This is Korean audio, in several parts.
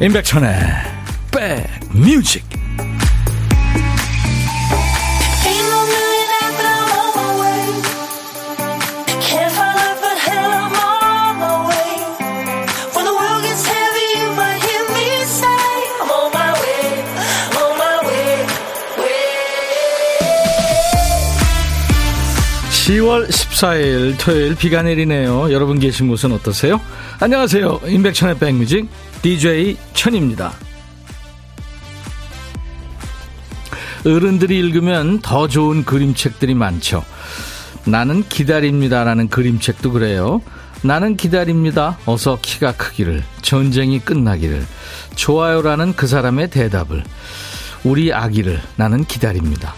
임백천의 백뮤직. (10월 14일) 토요일 비가 내리네요. 여러분 계신 곳은 어떠세요? 안녕하세요. 임백천의 백뮤직 DJ 천입니다. 어른들이 읽으면 더 좋은 그림책들이 많죠. 나는 기다립니다라는 그림책도 그래요. 나는 기다립니다. 어서 키가 크기를, 전쟁이 끝나기를, 좋아요라는 그 사람의 대답을, 우리 아기를 나는 기다립니다.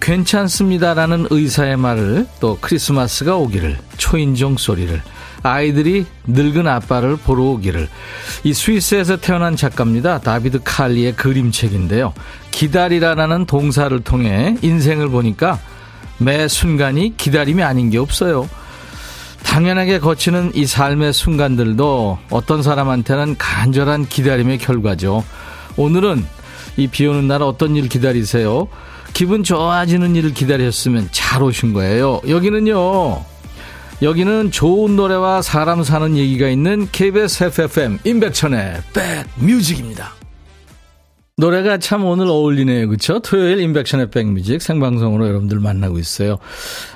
괜찮습니다라는 의사의 말을, 또 크리스마스가 오기를, 초인종 소리를, 아이들이 늙은 아빠를 보러 오기를. 이 스위스에서 태어난 작가입니다. 다비드 칼리의 그림책인데요. 기다리라라는 동사를 통해 인생을 보니까 매 순간이 기다림이 아닌 게 없어요. 당연하게 거치는 이 삶의 순간들도 어떤 사람한테는 간절한 기다림의 결과죠. 오늘은 이 비 오는 날 어떤 일 기다리세요? 기분 좋아지는 일을 기다렸으면 잘 오신 거예요. 여기는요. 여기는 좋은 노래와 사람 사는 얘기가 있는 KBS FFM 임백천의 백뮤직입니다. 노래가 참 오늘 어울리네요. 그렇죠? 토요일 임백천의 백뮤직 생방송으로 여러분들 만나고 있어요.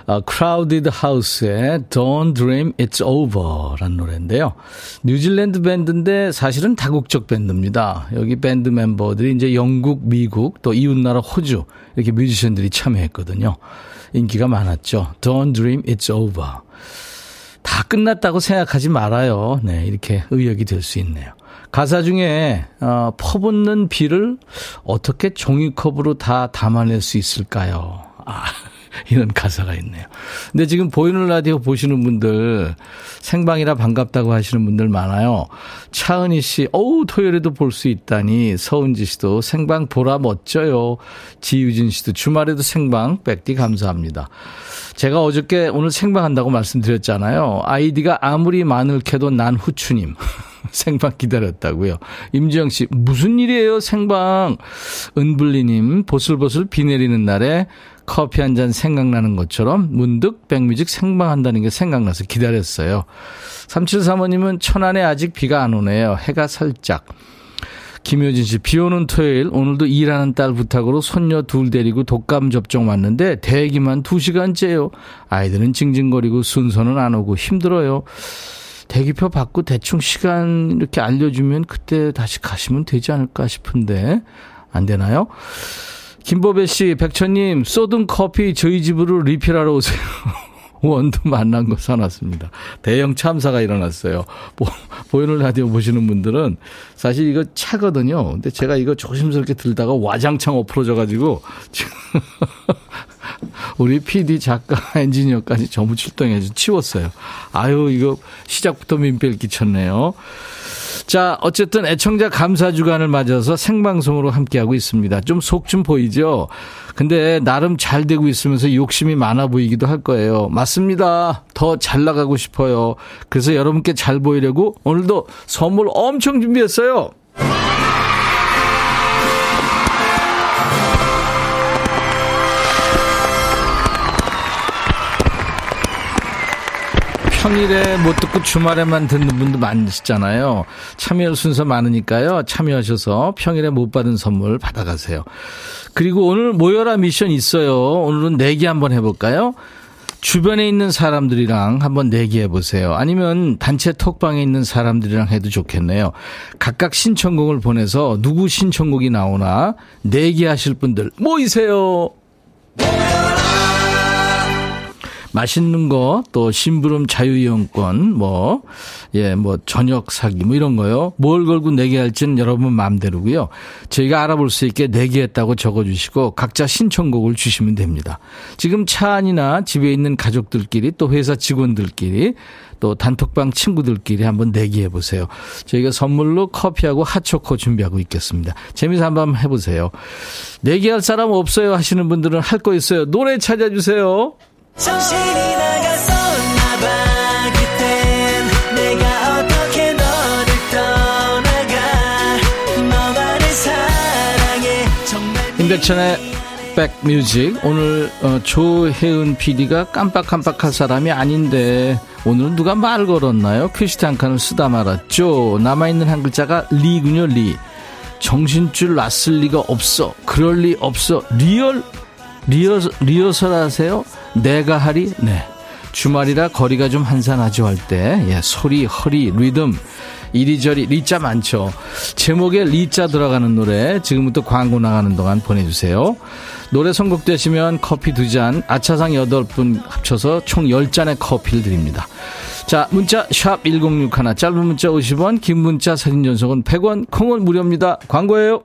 아, Crowded House의 Don't Dream It's Over 라는 노래인데요. 뉴질랜드 밴드인데 사실은 다국적 밴드입니다. 여기 밴드 멤버들이 이제 영국, 미국, 또 이웃나라 호주 이렇게 뮤지션들이 참여했거든요. 인기가 많았죠. Don't Dream It's Over. 다 끝났다고 생각하지 말아요. 네, 이렇게 의역이 될 수 있네요. 가사 중에 어, 퍼붓는 비를 어떻게 종이컵으로 다 담아낼 수 있을까요? 아, 이런 가사가 있네요. 근데 지금 보이는 라디오 보시는 분들 생방이라 반갑다고 하시는 분들 많아요. 차은희 씨, 어우, 토요일에도 볼 수 있다니. 서은지 씨도 생방 보라 멋져요. 지유진 씨도 주말에도 생방 백디 감사합니다. 제가 어저께 오늘 생방한다고 말씀드렸잖아요. 아이디가 아무리 많을 캐도 난 후추님. 생방 기다렸다고요. 임지영 씨, 무슨 일이에요, 생방? 은블리님, 보슬보슬 비 내리는 날에 커피 한 잔 생각나는 것처럼 문득 백뮤직 생방한다는 게 생각나서 기다렸어요. 3735님은 천안에 아직 비가 안 오네요. 해가 살짝. 김효진 씨, 비 오는 토요일, 오늘도 일하는 딸 부탁으로 손녀 둘 데리고 독감 접종 왔는데 대기만 2시간째요. 아이들은 징징거리고 순서는 안 오고 힘들어요. 대기표 받고 대충 시간 이렇게 알려주면 그때 다시 가시면 되지 않을까 싶은데, 안 되나요? 김보배 씨, 백천님, 쏟은 커피 저희 집으로 리필하러 오세요. 원두 만난 거 사놨습니다. 대형 참사가 일어났어요. 보, 보이는 라디오 보시는 분들은 사실 이거 차거든요. 근데 제가 이거 조심스럽게 들다가 와장창 엎어져가지고 지금 우리 PD 작가 엔지니어까지 전부 출동해서 치웠어요. 아유 이거 시작부터 민폐를 끼쳤네요. 자, 어쨌든 애청자 감사 주간을 맞아서 생방송으로 함께하고 있습니다. 좀 속좀 좀 보이죠? 근데 나름 잘 되고 있으면서 욕심이 많아 보이기도 할 거예요. 맞습니다. 더 잘 나가고 싶어요. 그래서 여러분께 잘 보이려고 오늘도 선물 엄청 준비했어요. 평일에 못 듣고 주말에만 듣는 분도 많으시잖아요. 참여 순서 많으니까요. 참여하셔서 평일에 못 받은 선물 받아가세요. 그리고 오늘 모여라 미션 있어요. 오늘은 내기 한번 해볼까요? 주변에 있는 사람들이랑 한번 내기해 보세요. 아니면 단체 톡방에 있는 사람들이랑 해도 좋겠네요. 각각 신청곡을 보내서 누구 신청곡이 나오나 내기하실 분들 모이세요. 맛있는 거, 또 심부름 자유이용권, 뭐, 예, 뭐, 저녁 사기, 뭐 이런 거요. 뭘 걸고 내게 할지는 여러분 마음대로고요. 저희가 알아볼 수 있게 내기했다고 적어주시고, 각자 신청곡을 주시면 됩니다. 지금 차 안이나 집에 있는 가족들끼리, 또 회사 직원들끼리, 또 단톡방 친구들끼리 한번 내기해 보세요. 저희가 선물로 커피하고 핫초코 준비하고 있겠습니다. 재미서 한번 해보세요. 내기할 사람 없어요 하시는 분들은 할 거 있어요. 노래 찾아주세요. 임백천의 백뮤직 오늘 어, 조혜은 PD가 깜빡깜빡할 사람이 아닌데 오늘 누가 말 걸었나요? 퀴즈 한칸을 쓰다 말았죠. 남아있는 한 글자가 리군요 리. 정신줄 났을 리가 없어. 그럴 리 없어. real 리허, 리허설 하세요? 내가 하리? 네. 주말이라 거리가 좀 한산하죠 할 때, 예, 소리, 허리, 리듬, 이리저리 리자 많죠. 제목에 리자 들어가는 노래 지금부터 광고 나가는 동안 보내주세요. 노래 선곡되시면 커피 두 잔, 아차상 여덟 분 합쳐서 총 열잔의 커피를 드립니다. 자, 문자 샵 1061, 짧은 문자 50원, 긴 문자 사진 전송은 100원, 콩은 무료입니다. 광고예요.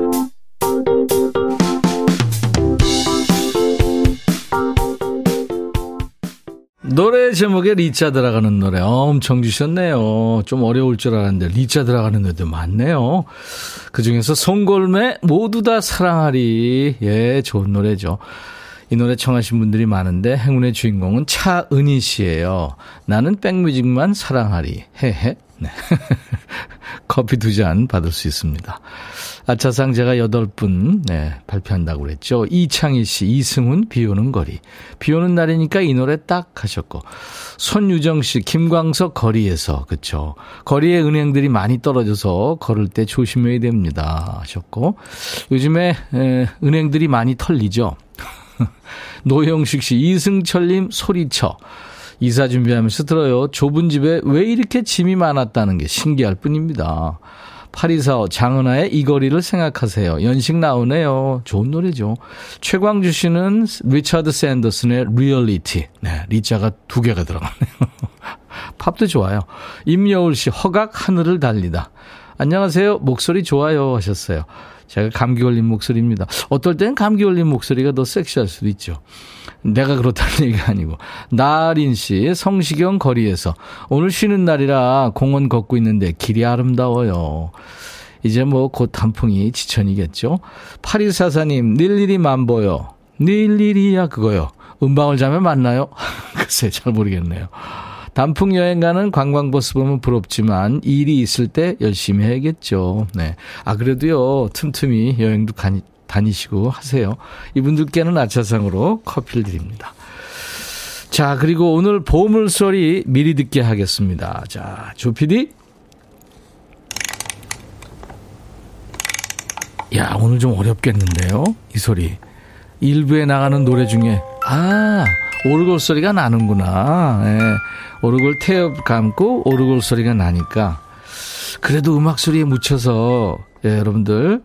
노래 제목에 리자 들어가는 노래 엄청 주셨네요. 좀 어려울 줄 알았는데 리자 들어가는 노래도 많네요. 그중에서 송골매 모두 다 사랑하리. 예, 좋은 노래죠. 이 노래 청하신 분들이 많은데 행운의 주인공은 차은희 씨예요. 나는 백뮤직만 사랑하리. 헤헤. 네. 커피 두 잔 받을 수 있습니다. 아차상 제가 여덟 분 네, 발표한다고 그랬죠. 이창희 씨, 이승훈, 비 오는 거리. 비 오는 날이니까 이 노래 딱 하셨고. 손유정 씨, 김광석 거리에서, 그쵸. 거리에 은행들이 많이 떨어져서 걸을 때 조심해야 됩니다. 하셨고. 요즘에 에, 은행들이 많이 털리죠. 노영식 씨, 이승철님 소리쳐. 이사 준비하면서 들어요. 좁은 집에 왜 이렇게 짐이 많았다는 게 신기할 뿐입니다. 8245 장은아의 이 거리를 생각하세요. 연식 나오네요. 좋은 노래죠. 최광주 씨는 리차드 샌더슨의 리얼리티. 네, 리자가 두 개가 들어가네요. 팝도 좋아요. 임여울 씨 허각 하늘을 달리다. 안녕하세요. 목소리 좋아요 하셨어요. 제가 감기 걸린 목소리입니다. 어떨 땐 감기 걸린 목소리가 더 섹시할 수도 있죠. 내가 그렇다는 얘기가 아니고. 나린 씨, 성시경 거리에서. 오늘 쉬는 날이라 공원 걷고 있는데 길이 아름다워요. 이제 뭐 곧 단풍이 지천이겠죠. 8244님, 닐일이 만보요. 닐일이야 그거요. 음방을 자면 맞나요? 글쎄, 잘 모르겠네요. 단풍 여행 가는 관광버스 보면 부럽지만 일이 있을 때 열심히 해야겠죠. 네. 아, 그래도요, 틈틈이 여행도 가니, 다니시고 하세요. 이분들께는 아차상으로 커피를 드립니다. 자, 그리고 오늘 보물소리 미리 듣게 하겠습니다. 자, 조피디. 야, 오늘 좀 어렵겠는데요? 이 소리. 일부에 나가는 노래 중에, 아, 오르골 소리가 나는구나. 예. 오르골 태엽 감고 오르골 소리가 나니까. 그래도 음악 소리에 묻혀서, 예, 여러분들,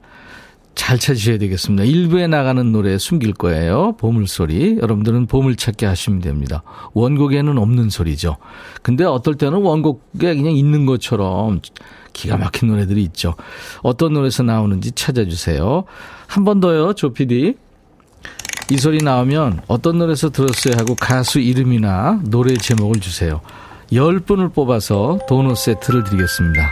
잘 찾으셔야 되겠습니다. 일부에 나가는 노래 숨길 거예요. 보물소리. 여러분들은 보물찾기 하시면 됩니다. 원곡에는 없는 소리죠. 근데 어떨 때는 원곡에 그냥 있는 것처럼 기가 막힌 노래들이 있죠. 어떤 노래에서 나오는지 찾아주세요. 한 번 더요, 조피디. 이 소리 나오면 어떤 노래에서 들었어요 하고 가수 이름이나 노래 제목을 주세요. 10분을 뽑아서 도넛 세트를 드리겠습니다.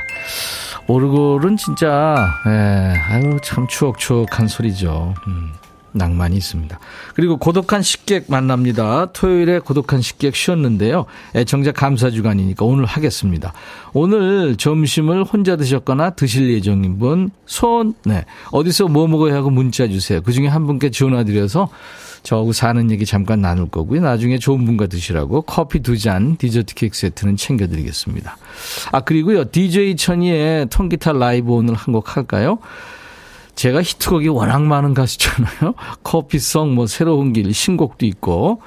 오르골은 진짜, 에, 예, 아유, 참 추억추억한 소리죠. 음, 낭만이 있습니다. 그리고 고독한 식객 만납니다. 토요일에 고독한 식객 쉬었는데요. 애청자 감사 주간이니까 오늘 하겠습니다. 오늘 점심을 혼자 드셨거나 드실 예정인 분, 손, 네. 어디서 뭐 먹어야 하고 문자 주세요. 그 중에 한 분께 전화 드려서 저하고 사는 얘기 잠깐 나눌 거고요. 나중에 좋은 분과 드시라고 커피 두 잔, 디저트 케이크 세트는 챙겨드리겠습니다. 아, 그리고요. DJ 천이의 통기타 라이브 오늘 한 곡 할까요? 제가 히트곡이 워낙 많은 가수잖아요. 커피송, 뭐, 새로운 길, 신곡도 있고.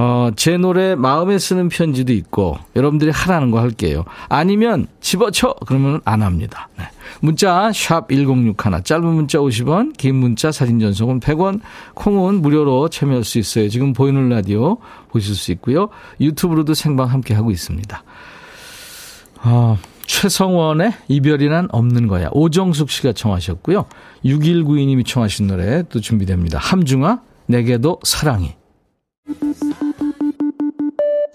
어, 제 노래 마음에 쓰는 편지도 있고 여러분들이 하라는 거 할게요. 아니면 집어쳐 그러면 안 합니다. 네. 문자 샵1061 짧은 문자 50원 긴 문자 사진 전송은 100원 콩은 무료로 참여할 수 있어요. 지금 보이는 라디오 보실 수 있고요. 유튜브로도 생방 함께 하고 있습니다. 어, 최성원의 이별이 란 없는 거야. 오정숙 씨가 청하셨고요. 6192님이 청하신 노래 또 준비됩니다. 함중아 내게도 사랑이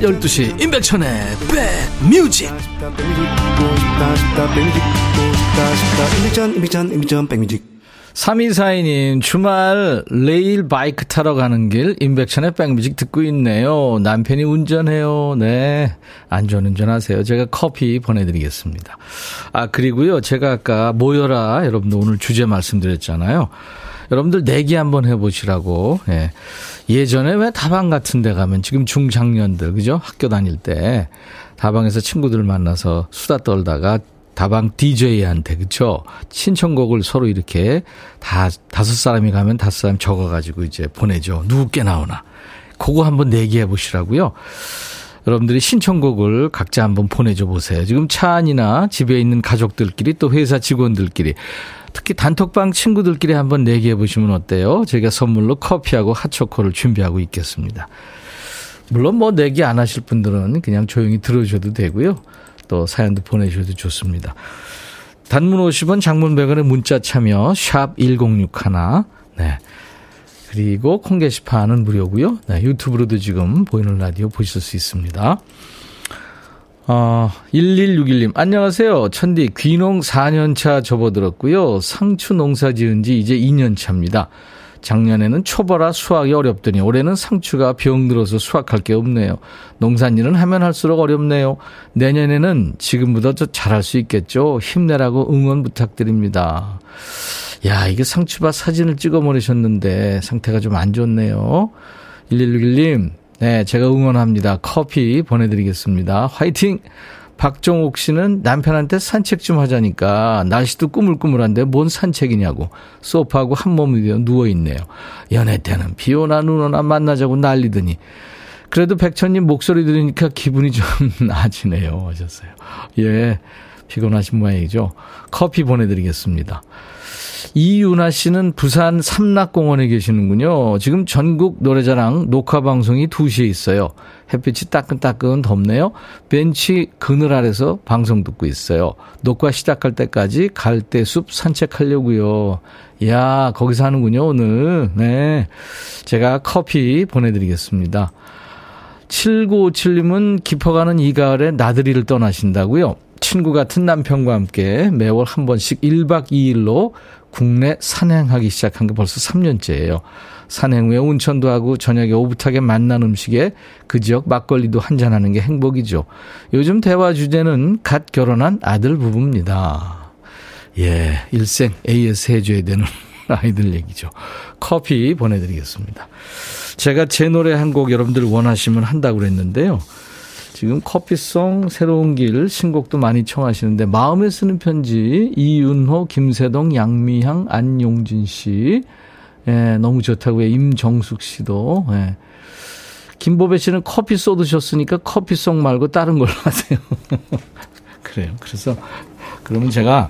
12시 임백천의 백뮤직 임백천 임백천 임백천 백뮤직 3242님, 주말 레일 바이크 타러 가는 길, 임백천의 백뮤직 듣고 있네요. 남편이 운전해요. 네. 안전운전 하세요. 제가 커피 보내드리겠습니다. 아, 그리고요. 제가 아까 모여라. 여러분들 오늘 주제 말씀드렸잖아요. 여러분들 내기 한번 해보시라고. 예. 예전에 왜 다방 같은 데 가면 지금 중장년들, 그죠? 학교 다닐 때 다방에서 친구들 만나서 수다 떨다가 다방 DJ한테, 그쵸? 신청곡을 서로 이렇게 다, 다섯 사람이 가면 다섯 사람 적어가지고 이제 보내죠. 누구께 나오나. 그거 한번 내기해 보시라고요. 여러분들이 신청곡을 각자 한번 보내줘 보세요. 지금 차 안이나 집에 있는 가족들끼리 또 회사 직원들끼리 특히 단톡방 친구들끼리 한번 내기해 보시면 어때요? 저희가 선물로 커피하고 핫초코를 준비하고 있겠습니다. 물론 뭐 내기 안 하실 분들은 그냥 조용히 들어주셔도 되고요. 또 사연도 보내주셔도 좋습니다. 단문 50원, 장문 100원의 문자 참여 샵 1061. 네. 그리고 콩 게시판은 무료고요. 네, 유튜브로도 지금 보이는 라디오 보실 수 있습니다. 어, 1161님, 안녕하세요. 천디, 귀농 4년차 접어들었고요. 상추 농사 지은 지 이제 2년차입니다. 작년에는 초보라 수확이 어렵더니 올해는 상추가 병들어서 수확할 게 없네요. 농산일은 하면 할수록 어렵네요. 내년에는 지금보다 더 잘할 수 있겠죠. 힘내라고 응원 부탁드립니다. 야, 이게 상추밭 사진을 찍어 버리셨는데 상태가 좀 안 좋네요. 1161님, 네, 제가 응원합니다. 커피 보내드리겠습니다. 화이팅! 박종옥 씨는 남편한테 산책 좀 하자니까 날씨도 꾸물꾸물한데 뭔 산책이냐고 소파하고 한 몸이 되어 누워있네요. 연애 때는 비 오나 눈 오나 만나자고 난리더니 그래도 백천님 목소리 들으니까 기분이 좀 나아지네요 하셨어요. 예, 피곤하신 모양이죠. 커피 보내드리겠습니다. 이윤아 씨는 부산 삼락공원에 계시는군요. 지금 전국 노래자랑 녹화 방송이 2시에 있어요. 햇빛이 따끈따끈 덥네요. 벤치 그늘 아래서 방송 듣고 있어요. 녹화 시작할 때까지 갈대숲 산책하려고요. 야, 거기서 하는군요, 오늘. 네. 제가 커피 보내드리겠습니다. 7957님은 깊어가는 이 가을에 나들이를 떠나신다고요. 친구 같은 남편과 함께 매월 한 번씩 1박 2일로 국내 산행하기 시작한 게 벌써 3년째예요. 산행 후에 온천도 하고 저녁에 오붓하게 만난 음식에 그 지역 막걸리도 한잔하는 게 행복이죠. 요즘 대화 주제는 갓 결혼한 아들 부부입니다. 예, 일생 AS 해줘야 되는 아이들 얘기죠. 커피 보내드리겠습니다. 제가 제 노래 한 곡 여러분들 원하시면 한다고 그랬는데요. 지금 커피송 새로운 길 신곡도 많이 청하시는데 마음에 쓰는 편지 이윤호, 김세동, 양미향, 안용진 씨 예, 너무 좋다고요. 임정숙 씨도 예. 김보배 씨는 커피 쏟으셨으니까 커피송 말고 다른 걸로 하세요. 그래요. 그래서 그러면 제가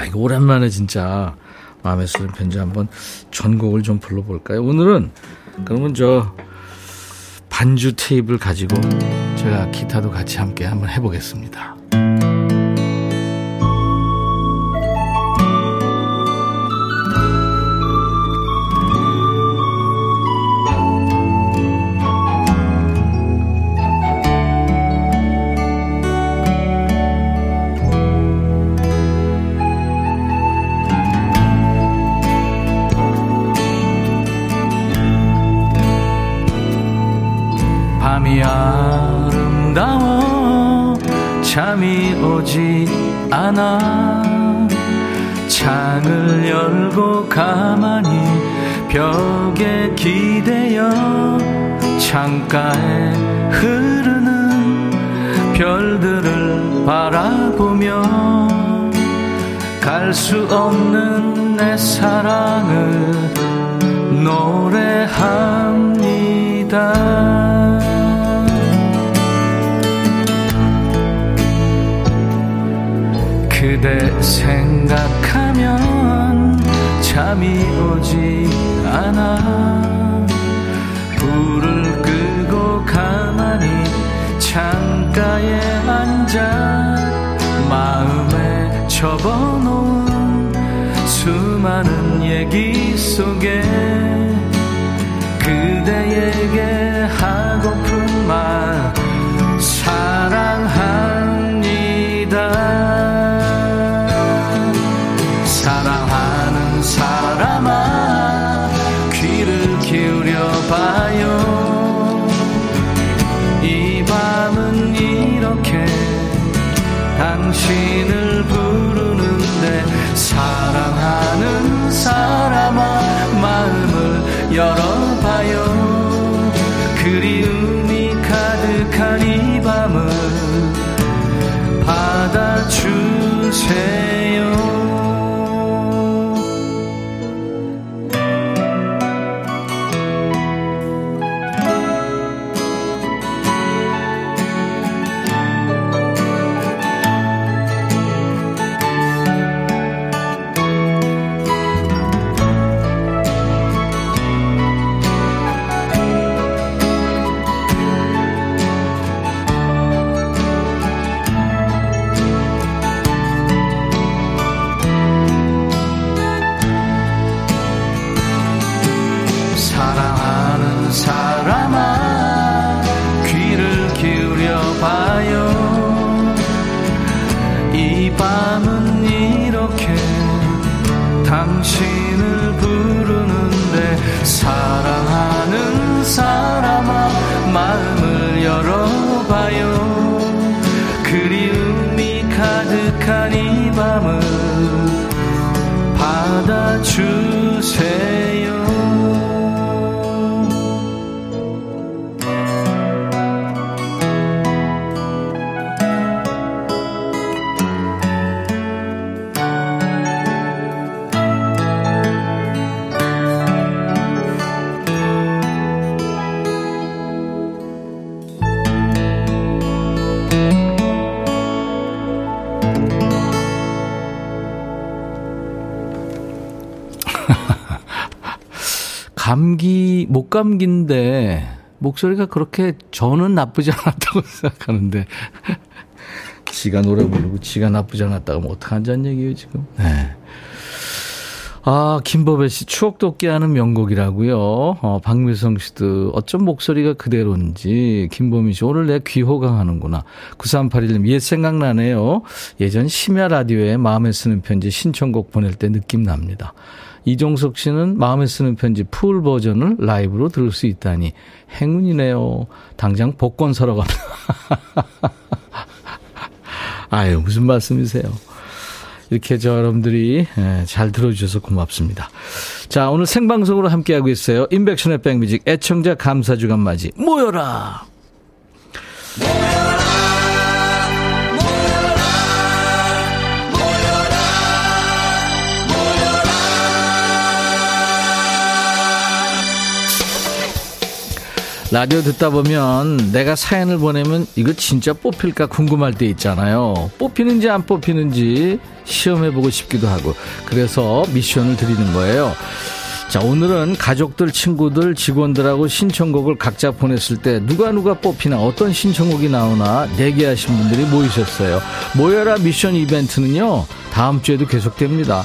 야 이거 오랜만에 진짜 마음에 쓰는 편지 한번 전곡을 좀 불러볼까요? 오늘은 그러면 저 반주 테이블 가지고 제가 기타도 같이 함께 한번 해보겠습니다. 벽에 기대어 창가에 흐르는 별들을 바라보며 갈 수 없는 내 사랑을 노래합니다. 그대 생각한 잠이 오지 않아. 불을 끄고 가만히 창가에 앉아 마음에 접어놓은 수많은 얘기 속에 그대에게 하고픈 당신을 부르는데 사랑하는 사람아 마음을 열어봐요. 그리움이 가득한 이 밤을 받아주세요 목 감기인데, 목소리가 그렇게 저는 나쁘지 않았다고 생각하는데, 지가 노래 부르고 지가 나쁘지 않았다고 뭐 어떡한다는 얘기예요, 지금. 네. 아, 김법애 씨, 추억 돋게 하는 명곡이라고요. 어, 박미성 씨도 어쩜 목소리가 그대로인지, 김보미 씨, 오늘 내 귀호강 하는구나. 9381님, 옛 생각나네요. 예전 심야 라디오에 마음에 쓰는 편지 신청곡 보낼 때 느낌 납니다. 이종석 씨는 마음에 쓰는 편지 풀 버전을 라이브로 들을 수 있다니 행운이네요. 당장 복권 사러 갑니다. 아유, 무슨 말씀이세요. 이렇게 저 여러분들이 예, 잘 들어주셔서 고맙습니다. 자, 오늘 생방송으로 함께하고 있어요. 인백션의 백뮤직 애청자 감사 주간 맞이 모여라. 라 디오 듣다 보면 내가 사연을 보내면 이거 진짜 뽑힐까 궁금할 때 있잖아요. 뽑히는지 안 뽑히는지 시험해보고 싶기도 하고 그래서 미션을 드리는 거예요. 자, 오늘은 가족들, 친구들, 직원들하고 신청곡을 각자 보냈을 때 누가 누가 뽑히나 어떤 신청곡이 나오나 내기하신 분들이 모이셨어요. 모여라 미션 이벤트는요, 다음 주에도 계속됩니다.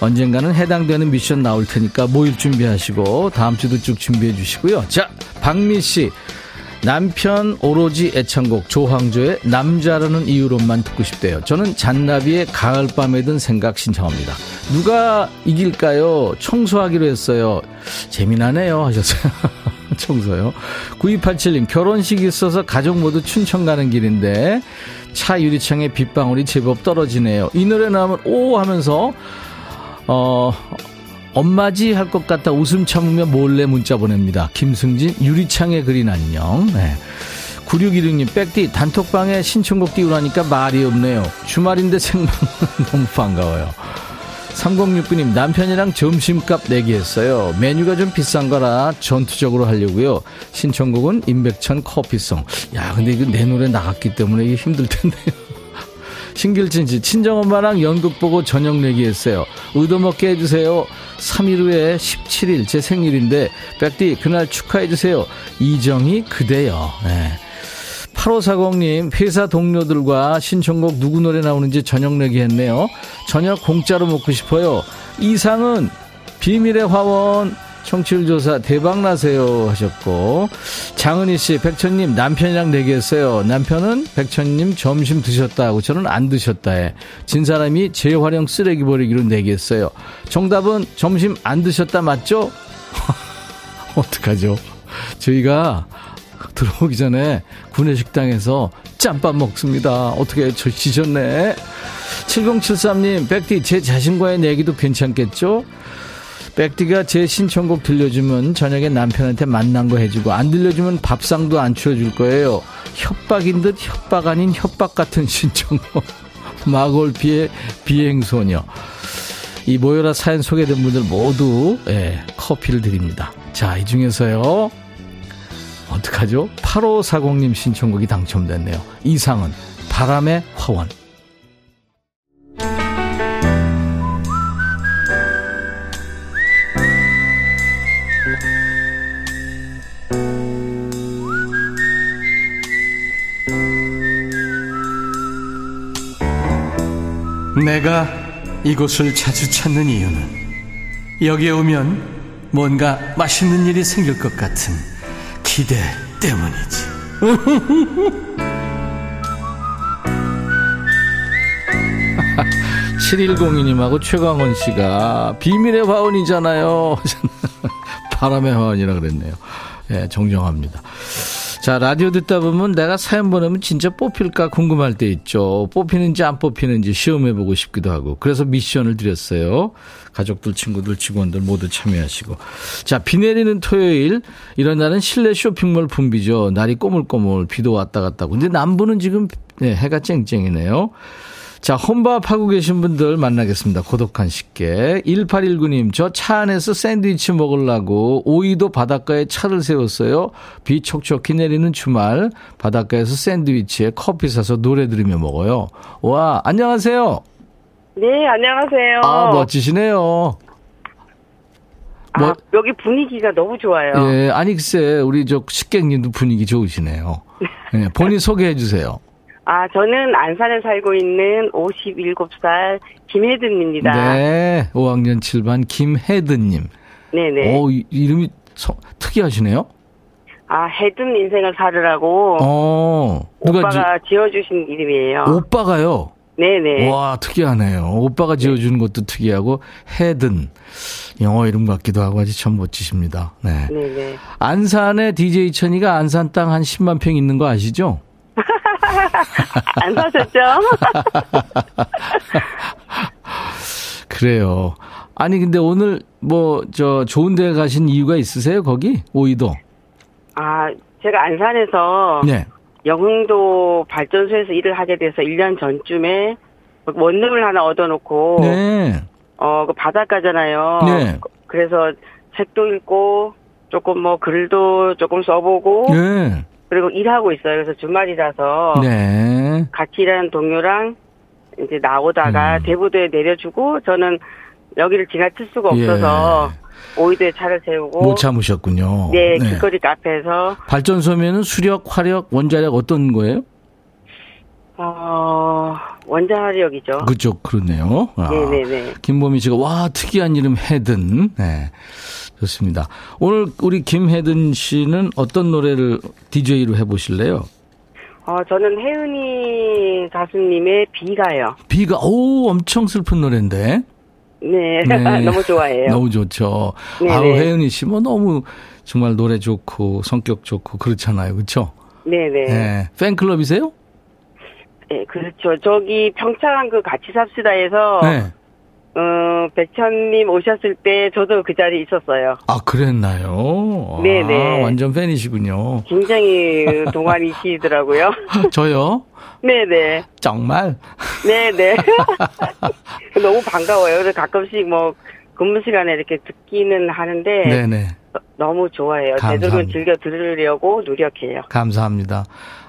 언젠가는 해당되는 미션 나올 테니까 모일 준비하시고 다음 주도 쭉 준비해 주시고요. 자, 박미 씨. 남편 오로지 애창곡 조황조의 남자라는 이유로만 듣고 싶대요. 저는 잔나비의 가을밤에 든 생각 신청합니다. 누가 이길까요? 청소하기로 했어요. 재미나네요 하셨어요. 청소요. 9287님 결혼식 있어서 가족 모두 춘천 가는 길인데 차 유리창에 빗방울이 제법 떨어지네요. 이 노래 나오면 오 하면서 어 엄마지 할 것 같다 웃음 참으며 몰래 문자 보냅니다. 김승진 유리창에 그린 안녕. 네. 9616님 백디 단톡방에 신청곡 띄우라니까 말이 없네요. 주말인데 생방 너무 반가워요. 3069님 남편이랑 점심값 내기했어요. 메뉴가 좀 비싼 거라 전투적으로 하려고요. 신청곡은 임백천 커피송. 야 근데 이거 내 노래 나갔기 때문에 이게 힘들 텐데요. 신길진 씨, 친정엄마랑 연극 보고 저녁 내기했어요. 의도 먹게 해주세요. 3일 후에 17일 제 생일인데, 백디, 그날 축하해주세요. 이정희 그대요. 네. 8540님, 회사 동료들과 신청곡 누구 노래 나오는지 저녁 내기 했네요. 저녁 공짜로 먹고 싶어요. 이상은 비밀의 화원 청취율 조사 대박 나세요 하셨고 장은희 씨 백천님 남편이랑 내기했어요. 남편은 백천님 점심 드셨다고 저는 안 드셨다에 진 사람이 재활용 쓰레기 버리기로 내기했어요. 정답은 점심 안 드셨다 맞죠? 어떡하죠? 저희가 들어오기 전에 구내식당에서 짬밥 먹습니다. 어떻게 저 지셨네? 7073님 백디 제 자신과의 내기도 괜찮겠죠? 백디가 제 신청곡 들려주면 저녁에 남편한테 만난 거 해주고 안 들려주면 밥상도 안 치워줄 거예요. 협박인 듯 협박 아닌 협박 같은 신청곡. 마골피의 비행소녀. 이 모여라 사연 소개된 분들 모두 예, 커피를 드립니다. 자, 이 중에서요. 어떡하죠? 8540님 신청곡이 당첨됐네요. 이상은 바람의 화원. 내가 이곳을 자주 찾는 이유는 여기에 오면 뭔가 맛있는 일이 생길 것 같은 기대 때문이지. 7102님하고 최광원 씨가 비밀의 화원이잖아요. 바람의 화원이라 그랬네요. 예, 정정합니다. 자, 라디오 듣다 보면 내가 사연 보내면 진짜 뽑힐까 궁금할 때 있죠. 뽑히는지 안 뽑히는지 시험해보고 싶기도 하고. 그래서 미션을 드렸어요. 가족들, 친구들, 직원들 모두 참여하시고. 자, 비 내리는 토요일. 이런 날은 실내 쇼핑몰 붐비죠. 날이 꼬물꼬물, 비도 왔다 갔다 하고. 근데 남부는 지금 네, 해가 쨍쨍이네요. 자, 혼밥 하고 계신 분들 만나겠습니다. 고독한 식객. 1819님, 저 차 안에서 샌드위치 먹으려고 오이도 바닷가에 차를 세웠어요. 비 촉촉히 내리는 주말, 바닷가에서 샌드위치에 커피 사서 노래 들으며 먹어요. 와, 안녕하세요. 네, 안녕하세요. 아, 멋지시네요. 아, 뭐- 여기 분위기가 너무 좋아요. 예, 아니, 글쎄, 우리 저 식객님도 분위기 좋으시네요. 예, 본인 소개해 주세요. 아, 저는 안산에 살고 있는 57살 김혜든입니다. 네, 5학년 7반 김혜든님. 네네. 오, 이- 이름이 서- 특이하시네요. 아, 헤든 인생을 살으라고 어, 누가 오빠가 지어주신 이름이에요. 지, 오빠가요. 네네. 와, 특이하네요. 오빠가 지어주는 것도 특이하고 헤든 영어 이름 같기도 하고 아주 참 멋지십니다. 네. 네네. 안산에 DJ 천이가 안산 땅 한 10만 평 있는 거 아시죠? 안 사셨죠? 그래요. 아니 근데 오늘 뭐 저 좋은 데 가신 이유가 있으세요? 거기 오이도. 아, 제가 안산에서 네. 영흥도 발전소에서 일을 하게 돼서 1년 전쯤에 원룸을 하나 얻어놓고 네. 어, 그 바닷가잖아요. 네. 그래서 책도 읽고 조금 뭐 글도 조금 써보고 네. 그리고 일하고 있어요. 그래서 주말이라서 네. 같이 일하는 동료랑 이제 나오다가 음. 대부도에 내려주고 저는 여기를 지나칠 수가 없어서 오이도에 차를 세우고 못 참으셨군요. 네, 길거리 카페에서 발전소면은 수력, 화력, 원자력 어떤 거예요? 어, 원자력이죠. 그쪽 그렇네요. 아, 네네네. 김보미 씨가 와 특이한 이름 헤든. 네. 좋습니다. 오늘 우리 김혜든 씨는 어떤 노래를 DJ로 해보실래요? 어, 저는 혜은이 가수님의 비가요. 비가 오 엄청 슬픈 노래인데. 네, 네. 너무 좋아해요. 너무 좋죠. 네네. 아우 혜은이 씨 뭐 너무 정말 노래 좋고 성격 좋고 그렇잖아요, 그렇죠? 네네. 네. 팬클럽이세요? 네, 그렇죠. 저기 평창 그 같이 삽시다에서 네. 어, 백천님 오셨을 때 저도 그 자리에 있었어요. 아 그랬나요? 네네. 아, 완전 팬이시군요. 굉장히 동안이시더라고요. 저요? 네네. 정말? 네네. 너무 반가워요. 그래서 가끔씩 뭐 근무 시간에 이렇게 듣기는 하는데 네네. 너무 좋아해요. 되도록 즐겨 들으려고 노력해요. 감사합니다.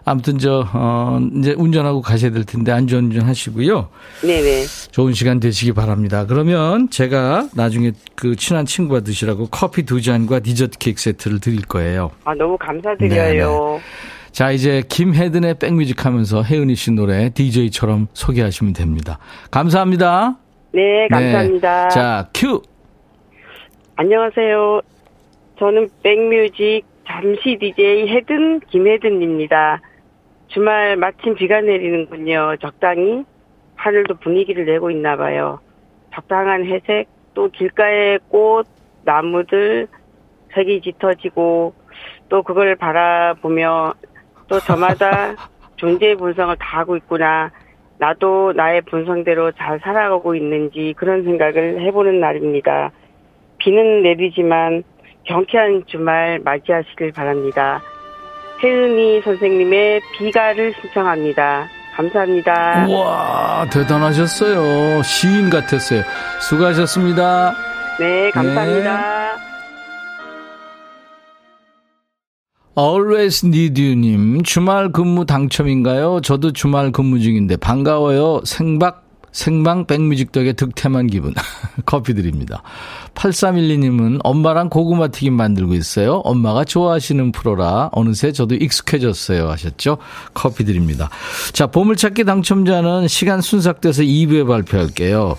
아무튼 저, 어, 이제 운전하고 가셔야 될 텐데 안전운전 하시고요. 네네. 좋은 시간 되시기 바랍니다. 그러면 제가 나중에 그 친한 친구가 드시라고 커피 두 잔과 디저트 케이크 세트를 드릴 거예요. 아, 너무 감사드려요. 자, 이제 김혜든의 백뮤직 하면서 혜은이 씨 노래 DJ처럼 소개하시면 됩니다. 감사합니다. 네, 감사합니다. 네. 자, 큐! 안녕하세요. 저는 백뮤직 잠시 DJ 헤든 김혜든입니다. 주말 마침 비가 내리는군요. 적당히 하늘도 분위기를 내고 있나 봐요. 적당한 회색, 또 길가의 꽃, 나무들, 색이 짙어지고 또 그걸 바라보며 또 저마다 존재의 본성을 다 하고 있구나. 나도 나의 본성대로 잘 살아가고 있는지 그런 생각을 해보는 날입니다. 비는 내리지만 경쾌한 주말 맞이하시길 바랍니다. 혜은이 선생님의 비가를 신청합니다. 감사합니다. 우와, 대단하셨어요. 시인 같았어요. 수고하셨습니다. 네, 감사합니다. Always Need You님, 주말 근무 당첨인가요? 저도 주말 근무 중인데 반가워요. 생박, 생방 백뮤직 덕에 득템한 기분. 커피 드립니다. 8312님은 엄마랑 고구마 튀김 만들고 있어요. 엄마가 좋아하시는 프로라 어느새 저도 익숙해졌어요. 하셨죠? 커피 드립니다. 자, 보물찾기 당첨자는 시간 순삭돼서 2부에 발표할게요.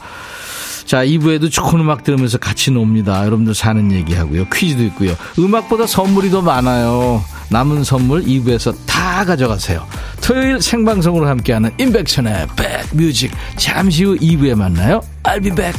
자, 2부에도 좋은 음악 들으면서 같이 놉니다. 여러분들 사는 얘기하고요. 퀴즈도 있고요. 음악보다 선물이 더 많아요. 남은 선물 2부에서 다 가져가세요. 토요일 생방송으로 함께하는 인백션의 백뮤직. 잠시 후 2부에 만나요. I'll be back.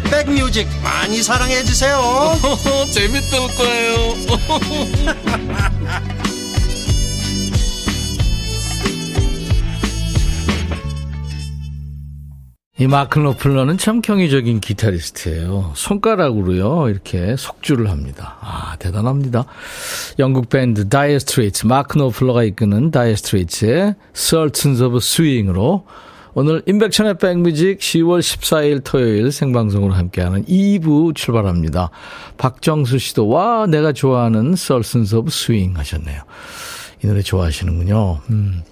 백뮤직 많이 사랑해 주세요 재밌을 거예요 이 마크 노플러는 참 경이적인 기타리스트예요. 손가락으로요 이렇게 속주를 합니다. 아 대단합니다. 영국 밴드 다이어 스트레이트 마크 노플러가 이끄는 다이어 스트레이트의 Sultans of Swing으로 오늘 인백천의 백뮤직 10월 14일 토요일 생방송으로 함께하는 2부 출발합니다. 박정수 씨도 와 내가 좋아하는 Sultans of Swing 하셨네요. 이 노래 좋아하시는군요. 음.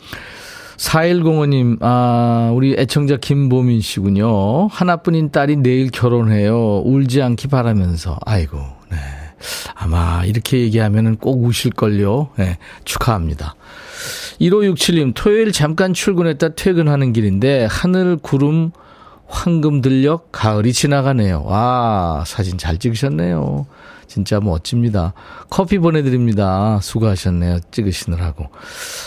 4105님, 아, 우리 애청자 김보민 씨군요. 하나뿐인 딸이 내일 결혼해요. 울지 않기 바라면서. 아이고, 네. 아마 이렇게 얘기하면은 꼭 우실걸요. 네, 축하합니다. 1567님, 토요일 잠깐 출근했다 퇴근하는 길인데, 하늘 구름 황금 들녘 가을이 지나가네요. 와, 사진 잘 찍으셨네요. 진짜 멋집니다. 커피 보내드립니다. 수고하셨네요. 찍으시느라고.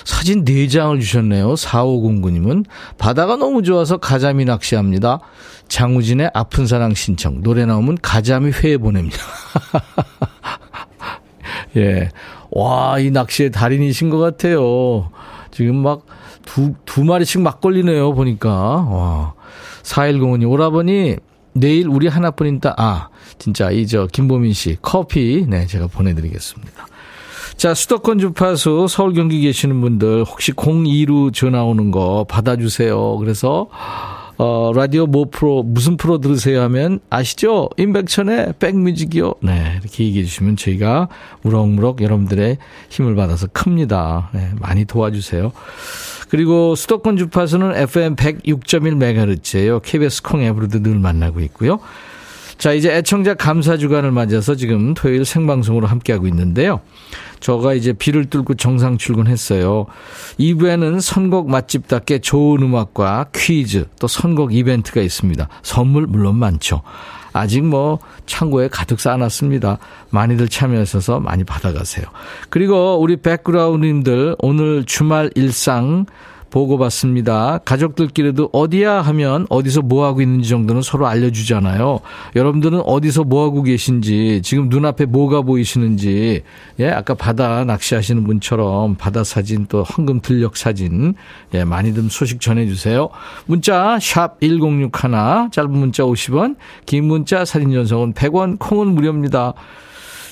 사진 4장을 주셨네요. 4509님은 바다가 너무 좋아서 가자미 낚시합니다. 장우진의 아픈 사랑 신청. 노래 나오면 가자미 회 보냅니다. 예. 와, 이 낚시의 달인이신 것 같아요. 지금 막 두, 두 마리씩 막 걸리네요. 보니까. 와. 4105님, 오라버니, 내일 우리 하나뿐인 딸, 아, 진짜, 이, 저, 김보민 씨, 커피, 네, 제가 보내드리겠습니다. 자, 수도권 주파수 서울 경기 계시는 분들 혹시 02로 전화 오는 거 받아주세요. 그래서 어, 라디오 뭐 프로, 무슨 프로 들으세요 하면 아시죠? 임백천의 백뮤직이요. 네, 이렇게 얘기해 주시면 저희가 무럭무럭 여러분들의 힘을 받아서 큽니다. 네, 많이 도와주세요. 그리고 수도권 주파수는 FM 106.1MHz예요. KBS 콩 앱으로도 늘 만나고 있고요. 자, 이제 애청자 감사 주간을 맞아서 지금 토요일 생방송으로 함께하고 있는데요. 저가 이제 비를 뚫고 정상 출근했어요. 2부에는 선곡 맛집답게 좋은 음악과 퀴즈, 또 선곡 이벤트가 있습니다. 선물 물론 많죠. 아직 뭐 창고에 가득 쌓아놨습니다. 많이들 참여하셔서 많이 받아가세요. 그리고 우리 백그라운드님들 오늘 주말 일상 보고받습니다. 가족들끼리도 어디야 하면 어디서 뭐 하고 있는지 정도는 서로 알려주잖아요. 여러분들은 어디서 뭐 하고 계신지 지금 눈앞에 뭐가 보이시는지 예 아까 바다 낚시하시는 분처럼 바다 사진 또 황금 들녘 사진 예 많이 좀 소식 전해주세요. 문자 샵 #1061 짧은 문자 50원, 긴 문자 사진 전송은 100원, 콩은 무료입니다.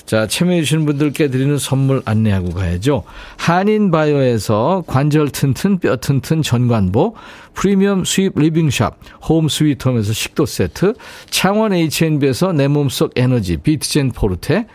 자, 참여해주시는 분들께 드리는 선물 안내하고 가야죠. 한인바이오에서 관절 튼튼, 뼈 튼튼 전관보, 프리미엄 수입 리빙샵, 홈 스위트홈에서 식도 세트, 창원 H&B에서 내 몸속 에너지, 비트젠 포르테,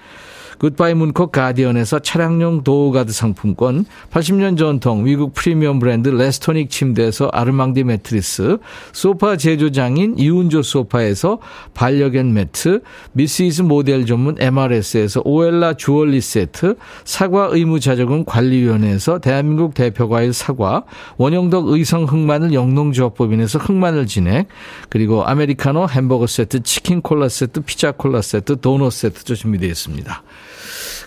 굿바이 문콕 가디언에서 차량용 door guard 상품권, 80년 전통 미국 프리미엄 브랜드 레스토닉 침대에서 아르망디 매트리스, 소파 제조장인 이운조 소파에서 반려견 매트, 미시즈 모델 전문 MRS에서 오엘라 주얼리 세트, 사과 의무자조금 관리위원회에서 대한민국 대표과일 사과, 원형덕 의성 흑마늘 영농조합법인에서 흑마늘 진액, 그리고 아메리카노 햄버거 세트, 치킨 콜라 세트, 피자 콜라 세트, 도넛 세트도 준비되어 있습니다.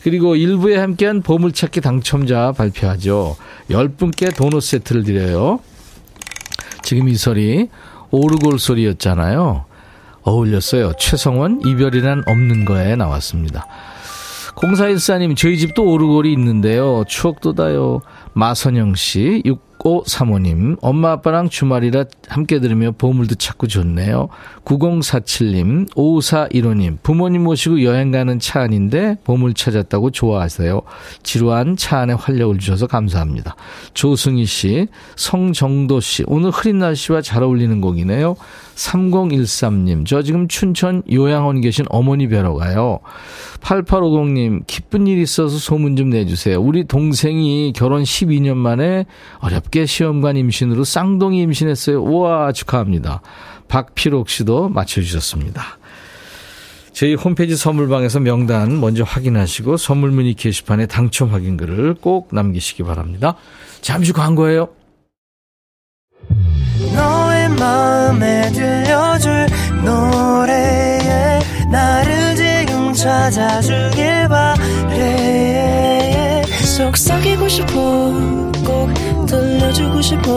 그리고 일부에 함께한 보물찾기 당첨자 발표하죠. 10분께 도넛 세트를 드려요. 지금 이 소리 오르골 소리였잖아요. 어울렸어요. 최성원 이별이란 없는 거에 나왔습니다. 0414님 저희 집도 오르골이 있는데요. 추억 돋아요. 마선영 씨 6535님 엄마 아빠랑 주말이라 함께 들으며 보물도 찾고 좋네요. 9047님 5415님 부모님 모시고 여행 가는 차 안인데 보물 찾았다고 좋아하세요. 지루한 차 안에 활력을 주셔서 감사합니다. 조승희 씨 성정도 씨 오늘 흐린 날씨와 잘 어울리는 곡이네요. 3013님 저 지금 춘천 요양원 계신 어머니 뵈러 가요. 8850님 기쁜 일 있어서 소문 좀 내주세요. 우리 동생이 결혼 12년 만에 어렵게 시험관 임신으로 쌍둥이 임신했어요. 우와 축하합니다. 박필옥 씨도 맞춰주셨습니다. 저희 홈페이지 선물방에서 명단 먼저 확인하시고 선물 문의 게시판에 당첨 확인글을 꼭 남기시기 바랍니다. 잠시 광고예요. 너의 마음에 들려줄 노래에 나를 지금 찾아주길 바래 속삭이고 싶어 꼭 들려주고 싶어.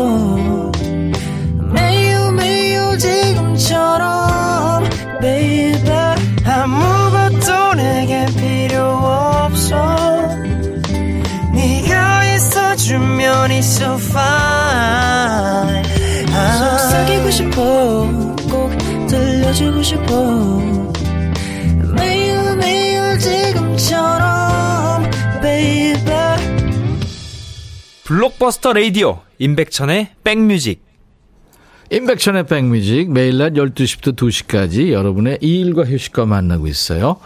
매우 매우 지금처럼 baby 아무것도 내게 필요 없어. 네가 있어주면 있어 fine. 속삭이고 싶어 꼭 들려주고 싶어. 매일 매일 지금처럼 baby 블록버스터 레이디오 임백천의 백뮤직 임백천의 백뮤직 매일 낮 12시부터 2시까지 여러분의 일과 휴식과 만나고 있어요.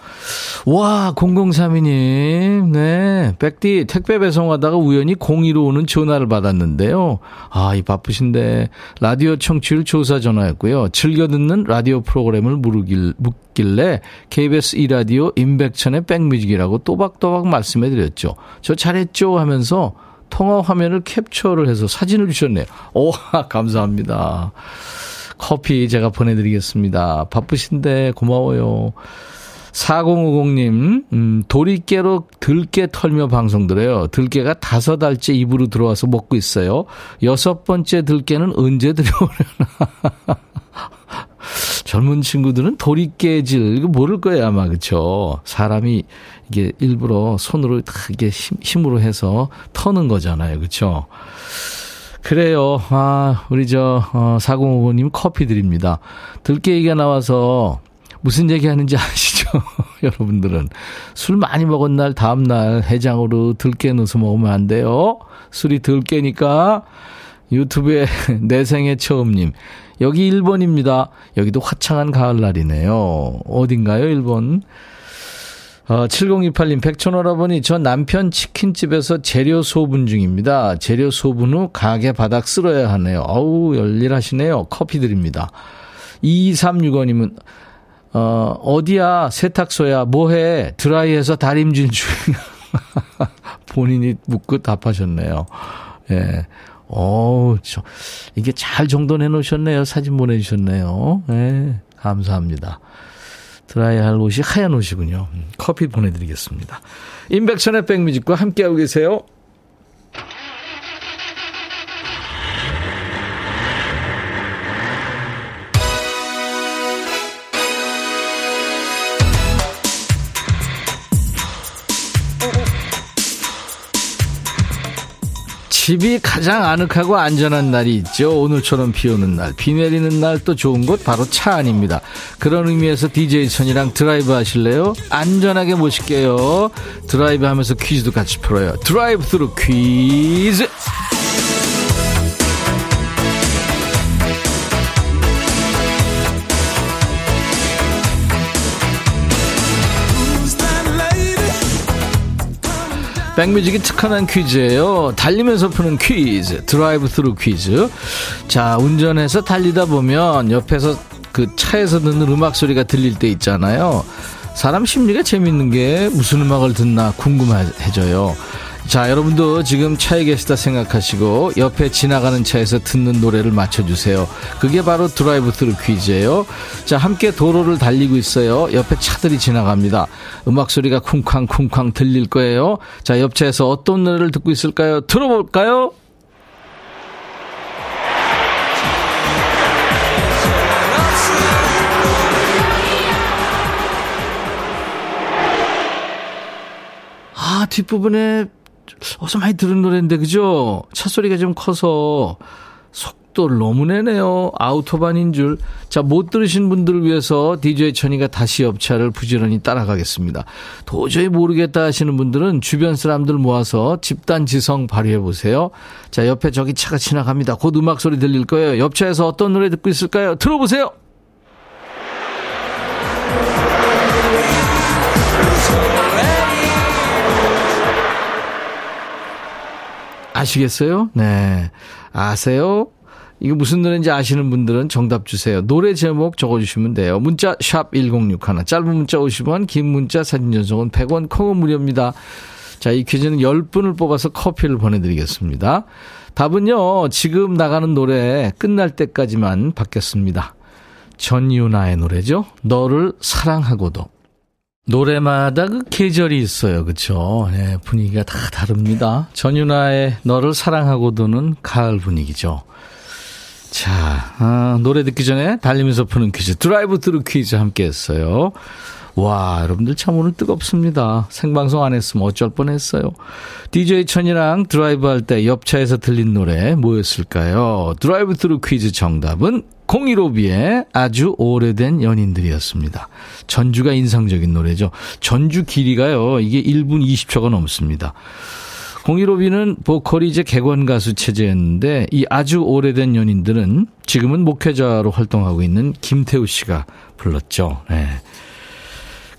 와, 0032님, 네. 백디 택배 배송하다가 우연히 02로 오는 전화를 받았는데요. 아, 이 바쁘신데 라디오 청취율 조사 전화였고요. 즐겨 듣는 라디오 프로그램을 물으길, 묻길래 KBS 2라디오 임백천의 백뮤직이라고 또박또박 말씀해 드렸죠. 저 잘했죠 하면서 통화 화면을 캡처를 해서 사진을 주셨네요. 오, 감사합니다. 커피 제가 보내드리겠습니다. 바쁘신데 고마워요. 4050님, 음, 도리깨로 들깨 털며 방송 들어요. 들깨가 다섯 달째 입으로 들어와서 먹고 있어요. 여섯 번째 들깨는 언제 들어오려나. 젊은 친구들은 도리깨질, 이거 모를 거예요, 아마, 그쵸? 사람이 이게 일부러 손으로 힘, 힘으로 해서 터는 거잖아요, 그쵸? 그래요. 아, 우리 저, 어, 4055님 커피 드립니다. 들깨 얘기가 나와서 무슨 얘기 하는지 아시죠? 여러분들은. 술 많이 먹은 날, 다음날 해장으로 들깨 넣어서 먹으면 안 돼요. 술이 들깨니까. 유튜브에 내 생애 처음님. 여기 1번입니다. 여기도 화창한 가을날이네요. 어딘가요, 1번? 어, 7028님, 백촌오라버니, 저 남편 치킨집에서 재료 소분 중입니다. 재료 소분 후 가게 바닥 쓸어야 하네요. 어우, 열일하시네요. 커피 드립니다. 2365님은, 어, 어디야? 세탁소야? 뭐해? 드라이해서 다림질 중이야. 본인이 묻고 답하셨네요. 예. 어우, 저, 이게 잘 정돈해 놓으셨네요. 사진 보내주셨네요. 예. 감사합니다. 드라이 할 옷이 하얀 옷이군요. 음, 커피 보내드리겠습니다. 임백천의 백뮤직과 함께하고 계세요. 집이 가장 아늑하고 안전한 날이 있죠. 오늘처럼 비 오는 날, 비 내리는 날 또 좋은 곳 바로 차 안입니다. 그런 의미에서 DJ 천이랑 드라이브 하실래요? 안전하게 모실게요. 드라이브 하면서 퀴즈도 같이 풀어요. 드라이브 스루 퀴즈! 백뮤직이 특화한 퀴즈예요. 달리면서 푸는 퀴즈, 드라이브 스루 퀴즈. 자, 운전해서 달리다 보면 옆에서 그 차에서 듣는 음악 소리가 들릴 때 있잖아요. 사람 심리가 재밌는 게 무슨 음악을 듣나 궁금해져요. 자, 여러분도 지금 차에 계시다 생각하시고 옆에 지나가는 차에서 듣는 노래를 맞춰주세요. 그게 바로 드라이브 스루 퀴즈예요. 자, 함께 도로를 달리고 있어요. 옆에 차들이 지나갑니다. 음악 소리가 쿵쾅쿵쾅 들릴 거예요. 자, 옆 차에서 어떤 노래를 듣고 있을까요? 들어볼까요? 아, 뒷부분에 어서 많이 들은 노래인데, 그죠? 차 소리가 좀 커서 속도를 너무 내네요. 아우토반인 줄. 자, 못 들으신 분들을 위해서 DJ 천이가 다시 옆차를 부지런히 따라가겠습니다. 도저히 모르겠다 하시는 분들은 주변 사람들 모아서 집단 지성 발휘해 보세요. 자, 옆에 저기 차가 지나갑니다. 곧 음악 소리 들릴 거예요. 옆차에서 어떤 노래 듣고 있을까요? 들어보세요. 아시겠어요? 네. 아세요? 이거 무슨 노래인지 아시는 분들은 정답 주세요. 노래 제목 적어주시면 돼요. 문자 샵 1061, 짧은 문자 50원, 긴 문자 사진 전송은 100원, 콩은 무료입니다. 자, 이 퀴즈는 10분을 뽑아서 커피를 보내드리겠습니다. 답은요, 지금 나가는 노래 끝날 때까지만 받겠습니다. 전유나의 노래죠. 너를 사랑하고도. 노래마다 그 계절이 있어요. 그쵸? 네, 분위기가 다 다릅니다. 전윤아의 너를 사랑하고도는 가을 분위기죠. 자, 아, 노래 듣기 전에 달리면서 푸는 퀴즈, 드라이브 스루 퀴즈 함께 했어요. 와, 여러분들 참 오늘 뜨겁습니다. 생방송 안 했으면 어쩔 뻔 했어요. DJ 천이랑 드라이브 할 때 옆차에서 들린 노래 뭐였을까요? 드라이브 스루 퀴즈 정답은 015B의 아주 오래된 연인들이었습니다. 전주가 인상적인 노래죠. 전주 길이가요, 이게 1분 20초가 넘습니다. 015B는 보컬이 이제 객원 가수 체제였는데 이 아주 오래된 연인들은 지금은 목회자로 활동하고 있는 김태우 씨가 불렀죠. 네.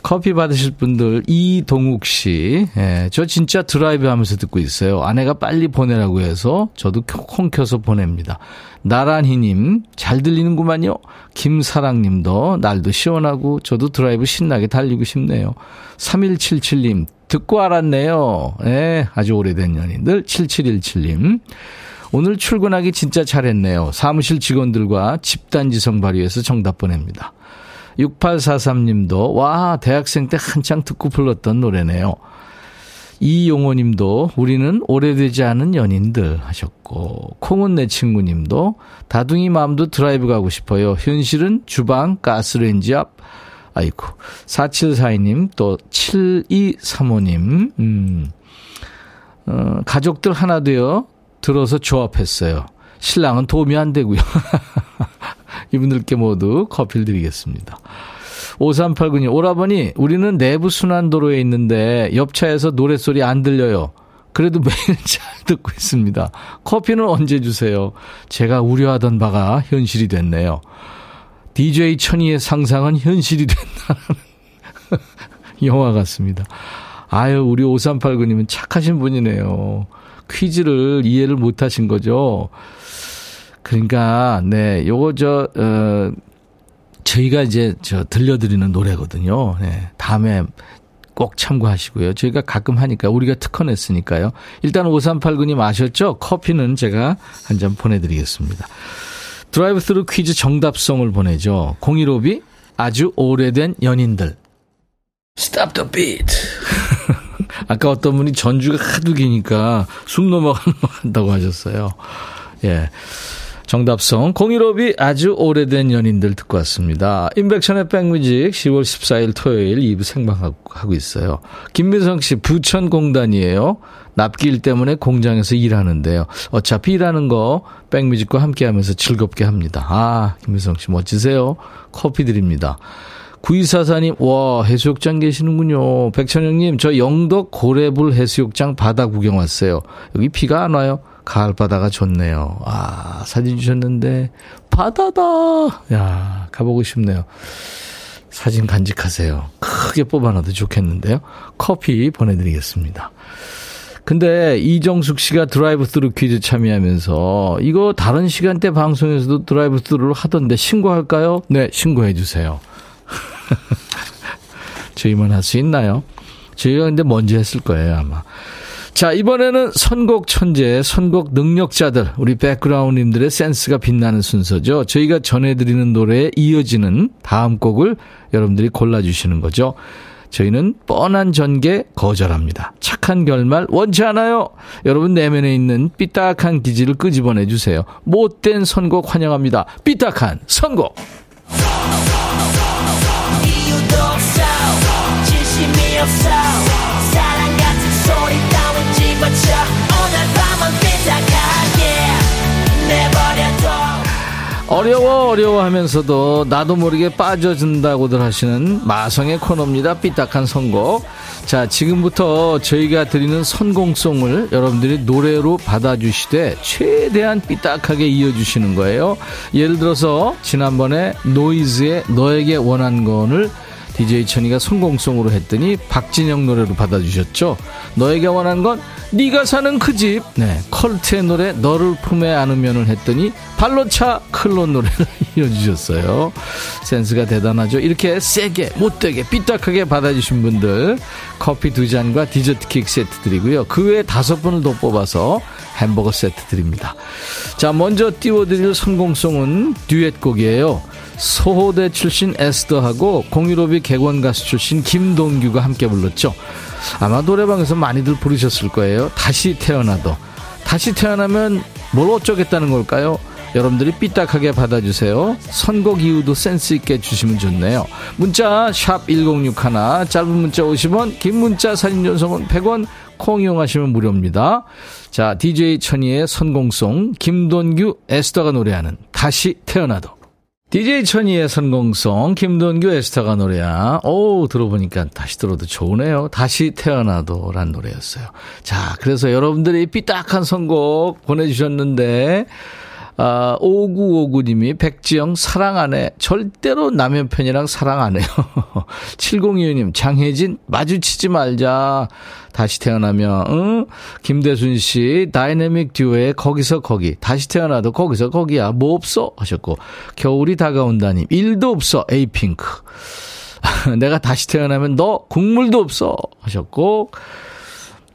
커피 받으실 분들 이동욱 씨, 예, 저 진짜 드라이브 하면서 듣고 있어요. 아내가 빨리 보내라고 해서 저도 콩 켜서 보냅니다. 나란히님 잘 들리는구만요. 김사랑님도 날도 시원하고 저도 드라이브 신나게 달리고 싶네요. 3177님 듣고 알았네요. 예, 아주 오래된 연인들 7717님. 오늘 출근하기 진짜 잘했네요. 사무실 직원들과 집단지성 발휘해서 정답 보냅니다. 6843님도 와 대학생 때 한창 듣고 불렀던 노래네요. 이용호님도 우리는 오래되지 않은 연인들 하셨고 콩은 내 친구님도 다둥이 마음도 드라이브 가고 싶어요. 현실은 주방 가스레인지 앞. 아이고 4742님 또 7235님 음. 어, 가족들 하나 되어 들어서 조합했어요. 신랑은 도움이 안 되고요. 이분들께 모두 커피를 드리겠습니다. 5389님, 오라버니, 우리는 내부 순환도로에 있는데 옆차에서 노랫소리 안 들려요. 그래도 매일 잘 듣고 있습니다. 커피는 언제 주세요? 제가 우려하던 바가 현실이 됐네요. DJ 천이의 상상은 현실이 된다는 영화 같습니다. 아유, 우리 5389님은 착하신 분이네요. 퀴즈를 이해를 못 하신 거죠. 그러니까, 네, 요거 저, 어, 저희가 이제 저 들려드리는 노래거든요. 네, 다음에 꼭 참고하시고요. 저희가 가끔 하니까 우리가 특허 냈으니까요. 일단 5389님 아셨죠? 커피는 제가 한 잔 보내드리겠습니다. 드라이브 스루 퀴즈 정답송을 보내죠. 015B 아주 오래된 연인들. Stop the beat. 아까 어떤 분이 전주가 하도 기니까 숨 넘어간다고 하셨어요. 예. 정답송 015B 아주 오래된 연인들 듣고 왔습니다. 임백천의 백뮤직 10월 14일 토요일 2부 생방하고 있어요. 김민성 씨 부천공단이에요. 납기일 때문에 공장에서 일하는데요. 어차피 일하는 거 백뮤직과 함께 하면서 즐겁게 합니다. 아 김민성 씨 멋지세요. 커피 드립니다. 9244님, 와, 해수욕장 계시는군요. 백천영님, 저 영덕 고래불 해수욕장 바다 구경 왔어요. 여기 비가 안 와요. 가을 바다가 좋네요. 아, 사진 주셨는데, 바다다! 야, 가보고 싶네요. 사진 간직하세요. 크게 뽑아놔도 좋겠는데요. 커피 보내드리겠습니다. 근데 이정숙 씨가 드라이브 스루 퀴즈 참여하면서 이거 다른 시간대 방송에서도 드라이브 스루를 하던데 신고할까요? 네, 신고해 주세요. 저희만 할 수 있나요? 저희가 근데 먼저 했을 거예요, 아마. 자, 이번에는 선곡 천재, 선곡 능력자들, 우리 백그라운드님들의 센스가 빛나는 순서죠. 저희가 전해드리는 노래에 이어지는 다음 곡을 여러분들이 골라주시는 거죠. 저희는 뻔한 전개 거절합니다. 착한 결말 원치 않아요. 여러분 내면에 있는 삐딱한 기질을 끄집어내 주세요. 못된 선곡 환영합니다. 삐딱한 선곡. 어려워 어려워 하면서도 나도 모르게 빠져든다고들 하시는 마성의 코너입니다. 삐딱한 선곡. 자, 지금부터 저희가 드리는 선공송을 여러분들이 노래로 받아주시되 최대한 삐딱하게 이어주시는 거예요. 예를 들어서 지난번에 노이즈의 너에게 원한 건을 DJ 천이가 선공송으로 했더니 박진영 노래로 받아주셨죠. 너에게 원한 건 네가 사는 그 집. 네, 컬트의 노래 너를 품에 안으면을 했더니 발로차 클론 노래를 이어주셨어요. 센스가 대단하죠. 이렇게 세게 못되게 삐딱하게 받아주신 분들 커피 두 잔과 디저트 케이크 세트 드리고요. 그 외에 다섯 분을 더 뽑아서 햄버거 세트 드립니다. 자, 먼저 띄워드릴 선공송은 듀엣곡이에요. 소호대 출신 에스더하고 공유로비 객원 가수 출신 김동규가 함께 불렀죠. 아마 노래방에서 많이들 부르셨을 거예요. 다시 태어나도. 다시 태어나면 뭘 어쩌겠다는 걸까요? 여러분들이 삐딱하게 받아주세요. 선곡 이유도 센스 있게 주시면 좋네요. 문자, 샵 1061, 짧은 문자 50원, 긴 문자 사진 전송은 100원, 콩 이용하시면 무료입니다. 자, DJ 천이의 선공송, 김돈규, 에스더가 노래하는 다시 태어나도. DJ 천이의 선공송, 김돈규 에스터가 노래야. 오, 들어보니까 다시 들어도 좋으네요. 다시 태어나도 란 노래였어요. 자, 그래서 여러분들이 삐딱한 선곡 보내주셨는데, 아, 5959님이 백지영 사랑 안 해. 절대로 남의 편이랑 사랑 안 해요. 7025님, 장혜진 마주치지 말자. 다시 태어나면, 응? 김대순 씨, 다이내믹 듀오의 거기서 거기. 다시 태어나도 거기서 거기야. 뭐 없어? 하셨고. 겨울이 다가온다님, 일도 없어. 에이핑크. 내가 다시 태어나면 너 국물도 없어. 하셨고.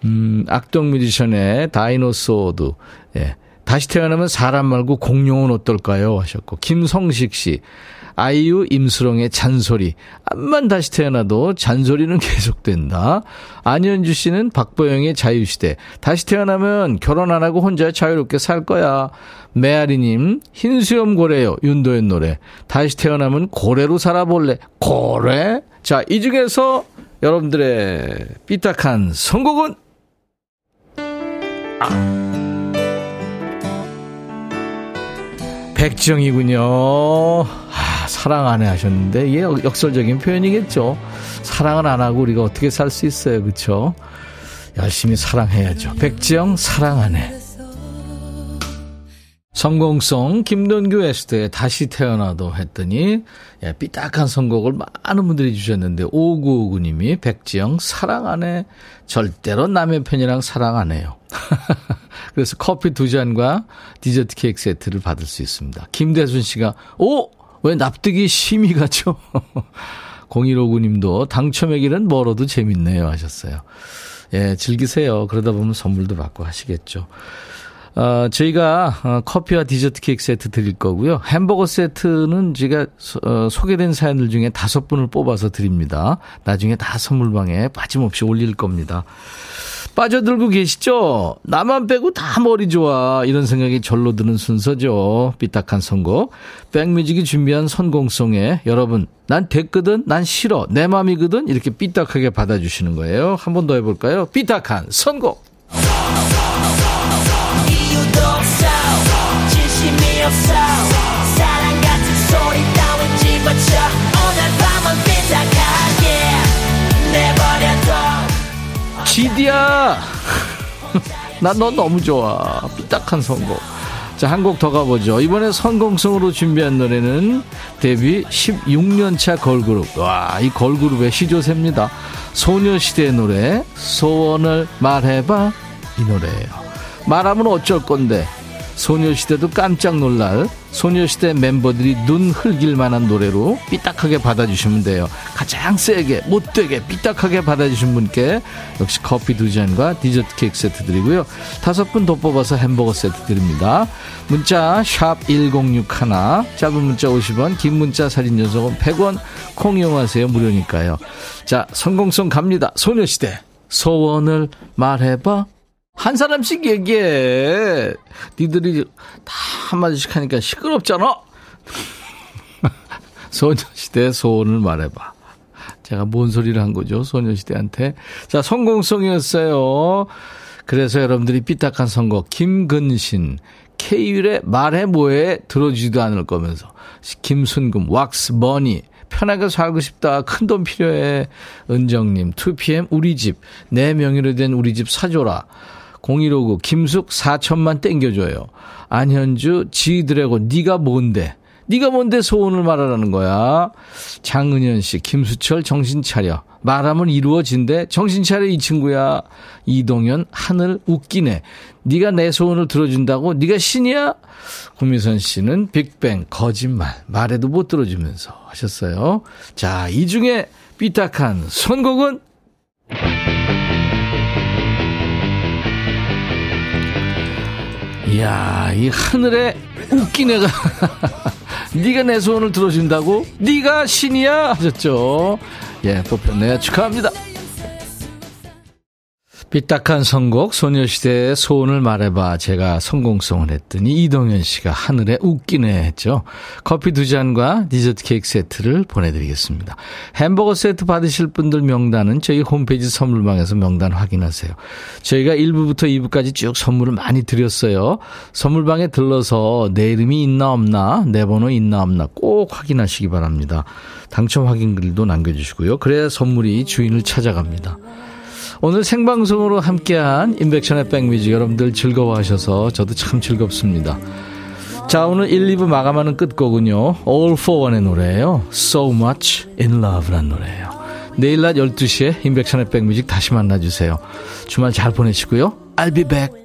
음, 악동 뮤지션의 Dinosaur. 예. 다시 태어나면 사람 말고 공룡은 어떨까요? 하셨고. 김성식 씨. 아이유 임슬옹의 잔소리. 암만 다시 태어나도 잔소리는 계속된다. 안현주 씨는 박보영의 자유시대. 다시 태어나면 결혼 안 하고 혼자 자유롭게 살 거야. 메아리님, 흰수염 고래요. 윤도현 노래. 다시 태어나면 고래로 살아볼래. 고래? 자, 이 중에서 여러분들의 삐딱한 선곡은? 백정이군요. 아, 사랑 안 해 하셨는데 이게 역설적인 표현이겠죠. 사랑을 안 하고 우리가 어떻게 살 수 있어요, 그렇죠? 열심히 사랑해야죠. 백지영 사랑 안 해. 성공송 김돈규 에스트의 다시 태어나도 했더니 예, 삐딱한 선곡을 많은 분들이 주셨는데 5959님이 백지영 사랑 안 해. 절대로 남의 편이랑 사랑 안 해요. 그래서 커피 두 잔과 디저트 케이크 세트를 받을 수 있습니다. 김대순 씨가 오 왜 납득이 심이 가죠? 0159님도 당첨의 길은 멀어도 재밌네요 하셨어요. 예, 즐기세요. 그러다 보면 선물도 받고 하시겠죠. 어, 저희가 어, 커피와 디저트 케이크 세트 드릴 거고요. 햄버거 세트는 제가 소, 어, 소개된 사연들 중에 다섯 분을 뽑아서 드립니다. 나중에 다 선물방에 빠짐없이 올릴 겁니다. 빠져들고 계시죠? 나만 빼고 다 머리 좋아. 이런 생각이 절로 드는 순서죠. 삐딱한 선곡. 백뮤직이 준비한 선공송에 여러분, 난 됐거든, 난 싫어, 내 맘이거든, 이렇게 삐딱하게 받아주시는 거예요. 한 번 더 해볼까요? 삐딱한 선곡. 없어 사랑 같은 소리 따윈 집어쳐 오늘 밤은 삐딱하게 내버려둬 지디야! 난너 너무 좋아. 삐딱한 선곡. 자, 한 곡 더 가보죠. 이번에 선공성으로 준비한 노래는 데뷔 16년차 걸그룹. 와, 이 걸그룹의 시조세입니다. 소녀시대의 노래, 소원을 말해봐. 이 노래예요. 말하면 어쩔 건데. 소녀시대도 깜짝 놀랄 소녀시대 멤버들이 눈 흘길 만한 노래로 삐딱하게 받아주시면 돼요. 가장 세게, 못되게, 삐딱하게 받아주신 분께 역시 커피 두 잔과 디저트 케이크 세트 드리고요. 다섯 분 더 뽑아서 햄버거 세트 드립니다. 문자 샵 1061, 짧은 문자 50원, 긴 문자 사진 연속은 100원, 콩 이용하세요. 무료니까요. 자, 성공성 갑니다. 소녀시대 소원을 말해봐. 한 사람씩 얘기해. 니들이 다 한마디씩 하니까 시끄럽잖아. 소녀시대 소원을 말해봐. 제가 뭔 소리를 한 거죠, 소녀시대한테. 자, 성공성이었어요. 그래서 여러분들이 삐딱한 선거, 김근신, K율의 말해 뭐해 들어주지도 않을 거면서, 김순금, 왁스, 머니, 편하게 살고 싶다. 큰 돈 필요해. 은정님, 2PM 우리 집, 내 명의로 된 우리 집 사줘라. 0159, 김숙 4천만 땡겨줘요. 안현주, 지드래고, 네가 뭔데? 네가 뭔데 소원을 말하라는 거야. 장은현 씨, 김수철 정신 차려. 말하면 이루어진대. 정신 차려 이 친구야. 이동현 하늘 웃기네. 네가 내 소원을 들어준다고? 네가 신이야? 구미선 씨는 빅뱅 거짓말 말해도 못 들어주면서 하셨어요. 자, 이 중에 삐딱한 선곡은 이야, 이 하늘에 웃긴 애가 네가 내 소원을 들어준다고? 네가 신이야 하셨죠. 예, 뽑혔네요. 축하합니다. 삐딱한 선곡 소녀시대의 소원을 말해봐 제가 성공성을 했더니 이동현 씨가 하늘에 웃기네 했죠. 커피 두 잔과 디저트 케이크 세트를 보내드리겠습니다. 햄버거 세트 받으실 분들 명단은 저희 홈페이지 선물방에서 명단 확인하세요. 저희가 1부부터 2부까지 쭉 선물을 많이 드렸어요. 선물방에 들러서 내 이름이 있나 없나 내 번호 있나 없나 꼭 확인하시기 바랍니다. 당첨 확인 글도 남겨주시고요. 그래야 선물이 주인을 찾아갑니다. 오늘 생방송으로 함께한 인백션의 백뮤직 여러분들 즐거워하셔서 저도 참 즐겁습니다. 자, 오늘 1, 2부 마감하는 끝곡은요. All for One의 노래예요. So Much in Love란 노래예요. 내일 낮 12시에 인백션의 백뮤직 다시 만나주세요. 주말 잘 보내시고요. I'll be back.